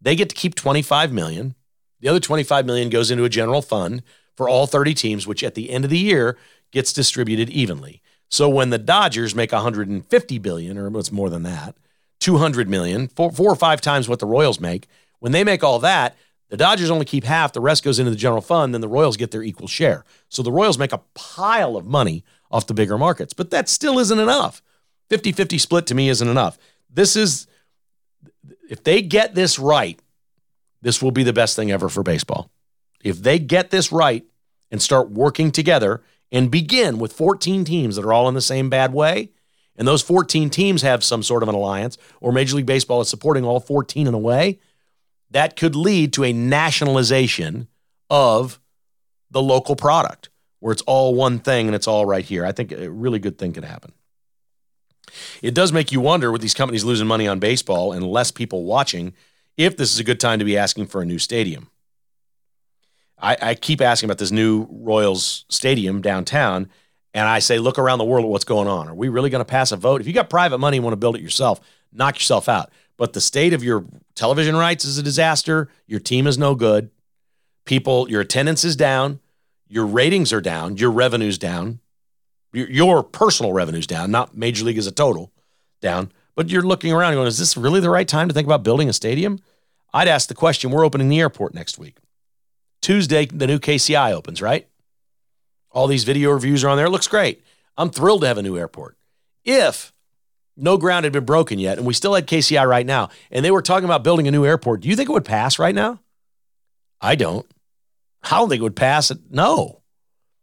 They get to keep 25 million. The other 25 million goes into a general fund for all 30 teams, which at the end of the year gets distributed evenly. So when the Dodgers make 150 billion, or it's more than that, 200 million, four, four or five times what the Royals make, when they make all that, the Dodgers only keep half, the rest goes into the general fund, then the Royals get their equal share. So the Royals make a pile of money off the bigger markets, but that still isn't enough. 50 50 split to me isn't enough. This is, if they get this right, this will be the best thing ever for baseball. If they get this right and start working together and begin with 14 teams that are all in the same bad way, and those 14 teams have some sort of an alliance, or Major League Baseball is supporting all 14 in a way, that could lead to a nationalization of the local product where it's all one thing and it's all right here. I think a really good thing could happen. It does make you wonder with these companies losing money on baseball and less people watching if this is a good time to be asking for a new stadium. I, I keep asking about this new Royals stadium downtown, and I say, look around the world at what's going on. Are we really going to pass a vote? If you got private money and want to build it yourself, knock yourself out. But the state of your television rights is a disaster. Your team is no good. People, your attendance is down. Your ratings are down. Your revenue's down. Your, your personal revenue's down, not Major League as a total down. But you're looking around going, is this really the right time to think about building a stadium? I'd ask the question we're opening the airport next week. Tuesday, the new KCI opens, right? All these video reviews are on there. It looks great. I'm thrilled to have a new airport. If no ground had been broken yet, and we still had KCI right now, and they were talking about building a new airport. Do you think it would pass right now? I don't. I don't think it would pass. No.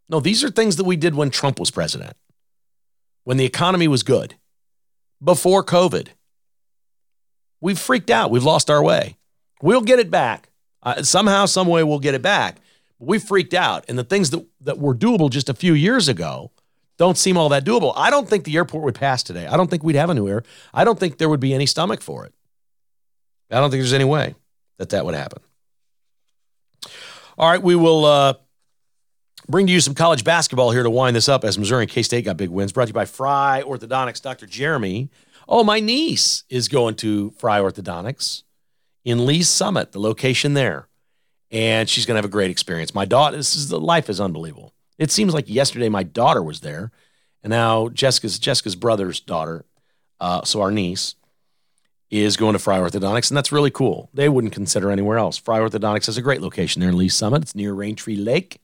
No, these are things that we did when Trump was president, when the economy was good, before COVID. We've freaked out. We've lost our way. We'll get it back. Uh, somehow, some way, we'll get it back. But we freaked out, and the things that that were doable just a few years ago don't seem all that doable. I don't think the airport would pass today. I don't think we'd have a new air. I don't think there would be any stomach for it. I don't think there's any way that that would happen. All right, we will uh, bring to you some college basketball here to wind this up as Missouri and K State got big wins. Brought to you by Fry Orthodontics. Dr. Jeremy. Oh, my niece is going to Fry Orthodontics in Lee's Summit, the location there. And she's going to have a great experience. My daughter, this is the life is unbelievable. It seems like yesterday my daughter was there, and now Jessica's Jessica's brother's daughter, uh, so our niece, is going to Fry Orthodontics, and that's really cool. They wouldn't consider anywhere else. Fry Orthodontics has a great location there in Lee Summit. It's near Raintree Lake.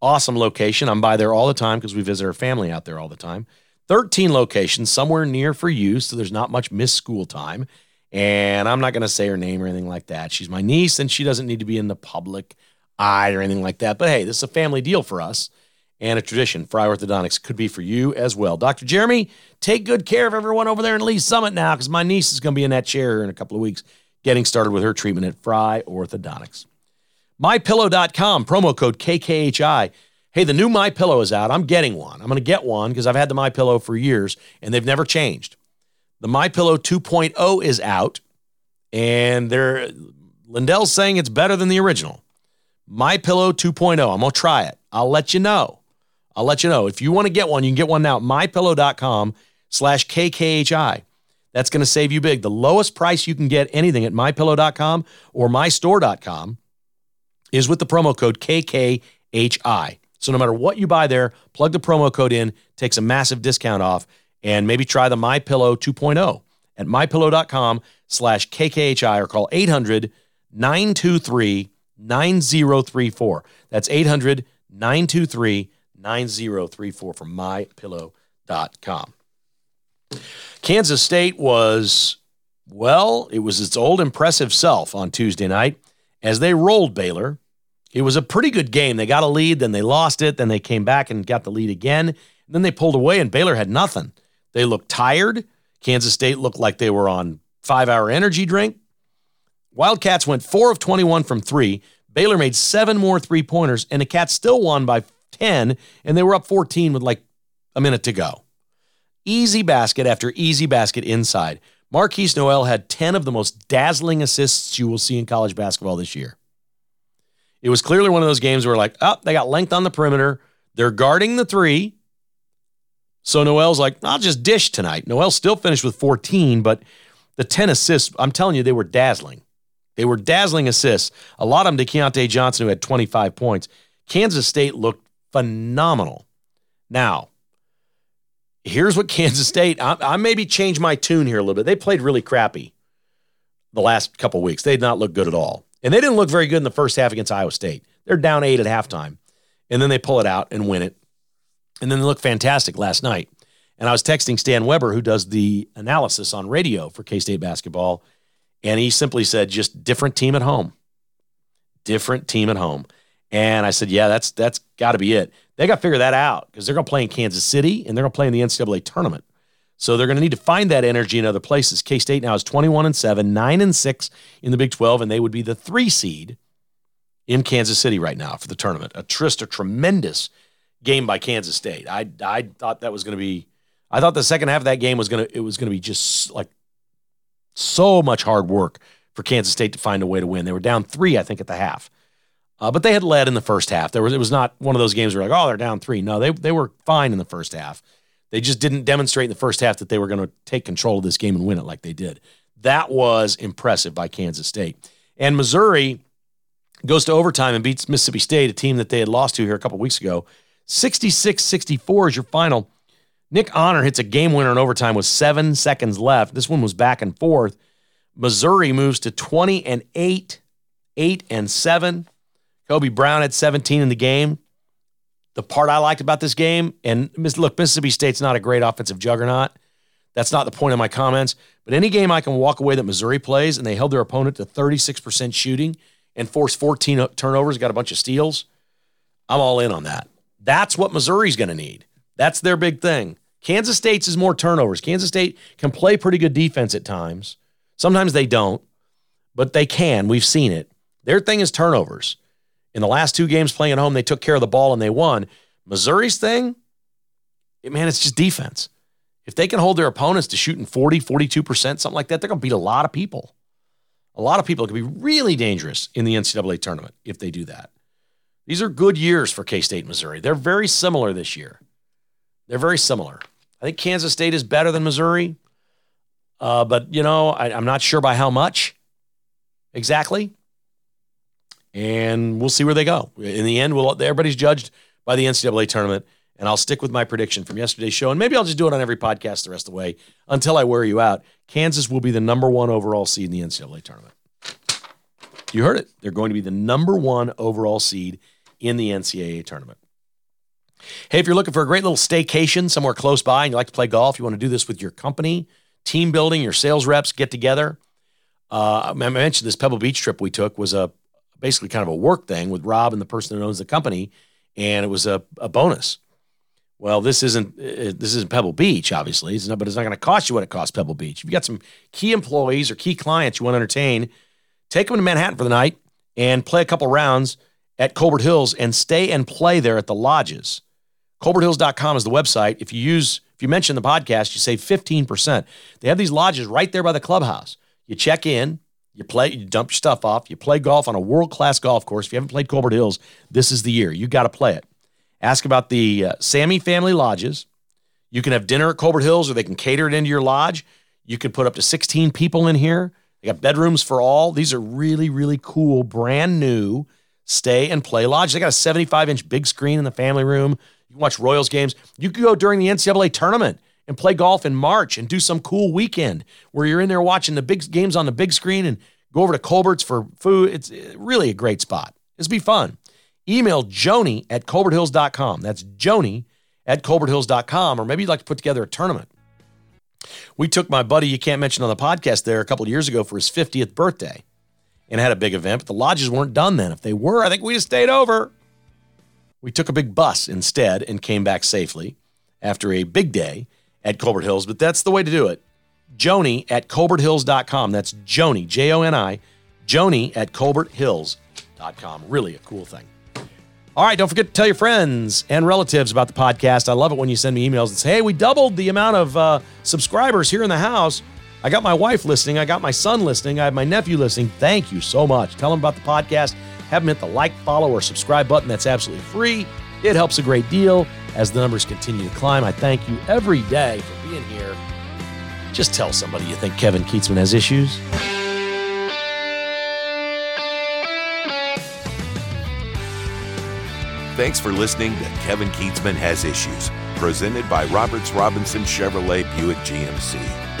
Awesome location. I'm by there all the time because we visit our family out there all the time. 13 locations, somewhere near for you, so there's not much missed school time. And I'm not going to say her name or anything like that. She's my niece, and she doesn't need to be in the public eye or anything like that. But hey, this is a family deal for us and a tradition. Fry Orthodontics could be for you as well. Dr. Jeremy, take good care of everyone over there in Lee's Summit now because my niece is going to be in that chair in a couple of weeks getting started with her treatment at Fry Orthodontics. MyPillow.com, promo code KKHI. Hey, the new My Pillow is out. I'm getting one. I'm going to get one because I've had the My Pillow for years and they've never changed. The My Pillow 2.0 is out, and they're Lindell's saying it's better than the original. My Pillow 2.0. I'm gonna try it. I'll let you know. I'll let you know. If you want to get one, you can get one now. At mypillow.com slash KKHI. That's going to save you big. The lowest price you can get anything at mypillow.com or mystore.com is with the promo code KKHI. So no matter what you buy there, plug the promo code in, takes a massive discount off, and maybe try the My Pillow 2.0 at mypillow.com slash KKHI or call 800 923 9034. That's 800 923 9034 from mypillow.com. Kansas State was, well, it was its old impressive self on Tuesday night as they rolled Baylor. It was a pretty good game. They got a lead, then they lost it, then they came back and got the lead again. Then they pulled away, and Baylor had nothing. They looked tired. Kansas State looked like they were on five hour energy drink. Wildcats went four of 21 from three. Baylor made seven more three pointers, and the Cats still won by 10, and they were up 14 with like a minute to go. Easy basket after easy basket inside. Markquis Nowell had 10 of the most dazzling assists you will see in college basketball this year. It was clearly one of those games where, like, oh, they got length on the perimeter. They're guarding the three. So Nowell's like, I'll just dish tonight. Nowell still finished with 14, but the 10 assists, I'm telling you, they were dazzling. They were dazzling assists. A lot of them to Keyontae Johnson, who had 25 points. Kansas State looked phenomenal. Now, here's what Kansas State, I, I maybe change my tune here a little bit. They played really crappy the last couple weeks. They did not look good at all. And they didn't look very good in the first half against Iowa State. They're down eight at halftime. And then they pull it out and win it. And then they look fantastic last night. And I was texting Stan Weber, who does the analysis on radio for K State basketball. And he simply said, just different team at home. Different team at home. And I said, yeah, that's that's got to be it. They got to figure that out because they're going to play in Kansas City and they're going to play in the NCAA tournament. So they're going to need to find that energy in other places. K State now is 21 and 7, 9 and 6 in the Big 12, and they would be the three seed in Kansas City right now for the tournament. A trist, a tremendous game by Kansas State. I I thought that was going to be. I thought the second half of that game was going to it was going to be just like so much hard work for Kansas State to find a way to win. They were down three, I think, at the half. Uh, but they had led in the first half. There was it was not one of those games where like, oh, they're down three. No, they they were fine in the first half. They just didn't demonstrate in the first half that they were going to take control of this game and win it like they did. That was impressive by Kansas State. And Missouri goes to overtime and beats Mississippi State, a team that they had lost to here a couple weeks ago. 66 64 is your final. Nick Honor hits a game winner in overtime with seven seconds left. This one was back and forth. Missouri moves to 20 and 8, 8 and 7. Kobe Brown had 17 in the game. The part I liked about this game, and look, Mississippi State's not a great offensive juggernaut. That's not the point of my comments. But any game I can walk away that Missouri plays and they held their opponent to 36% shooting and forced 14 uh, turnovers, got a bunch of steals, I'm all in on that. That's what Missouri's going to need. That's their big thing. Kansas State's is more turnovers. Kansas State can play pretty good defense at times. Sometimes they don't, but they can. We've seen it. Their thing is turnovers. In the last two games playing at home, they took care of the ball and they won. Missouri's thing, man, it's just defense. If they can hold their opponents to shooting 40, 42%, something like that, they're going to beat a lot of people. A lot of people could be really dangerous in the NCAA tournament if they do that. These are good years for K State, Missouri. They're very similar this year. They're very similar. I think Kansas State is better than Missouri, uh, but you know I, I'm not sure by how much exactly. And we'll see where they go. In the end, we'll, everybody's judged by the NCAA tournament. And I'll stick with my prediction from yesterday's show. And maybe I'll just do it on every podcast the rest of the way until I wear you out. Kansas will be the number one overall seed in the NCAA tournament. You heard it. They're going to be the number one overall seed in the NCAA tournament. Hey, if you're looking for a great little staycation somewhere close by and you like to play golf, you want to do this with your company, team building, your sales reps get together. Uh, I mentioned this Pebble Beach trip we took was a basically kind of a work thing with Rob and the person that owns the company, and it was a, a bonus. Well, this isn't uh, this isn't Pebble Beach, obviously, it's not, but it's not going to cost you what it costs Pebble Beach. If you got some key employees or key clients you want to entertain, take them to Manhattan for the night and play a couple rounds at Colbert Hills and stay and play there at the lodges. ColbertHills.com is the website. If you use if you mention the podcast, you save 15%. They have these lodges right there by the clubhouse. You check in, you play, you dump your stuff off, you play golf on a world-class golf course. If you haven't played Colbert Hills, this is the year. You got to play it. Ask about the uh, Sammy family lodges. You can have dinner at Colbert Hills or they can cater it into your lodge. You can put up to 16 people in here. They got bedrooms for all. These are really, really cool, brand new stay and play lodge. They got a 75 inch big screen in the family room. You can watch Royals games. You could go during the NCAA tournament and play golf in March and do some cool weekend where you're in there watching the big games on the big screen and go over to Colbert's for food. It's uh, really a great spot. It's be fun. Email Joni at colberthills.com. That's Joni at colberthills.com. Or maybe you'd like to put together a tournament. We took my buddy, you can't mention on the podcast there, a couple years ago for his 50th birthday and had a big event, but the lodges weren't done then. If they were, I think we'd have stayed over. We took a big bus instead and came back safely after a big day at Colbert Hills, but that's the way to do it. Joni at colberthills.com. That's Joni, J O N I, Joni at colberthills.com. Really a cool thing. All right, don't forget to tell your friends and relatives about the podcast. I love it when you send me emails and say, hey, we doubled the amount of uh, subscribers here in the house. I got my wife listening. I got my son listening. I have my nephew listening. Thank you so much. Tell them about the podcast. Have them hit the like, follow, or subscribe button. That's absolutely free. It helps a great deal as the numbers continue to climb. I thank you every day for being here. Just tell somebody you think Kevin Kietzman has issues. Thanks for listening to Kevin Kietzman Has Issues, presented by Roberts Robinson Chevrolet Buick GMC.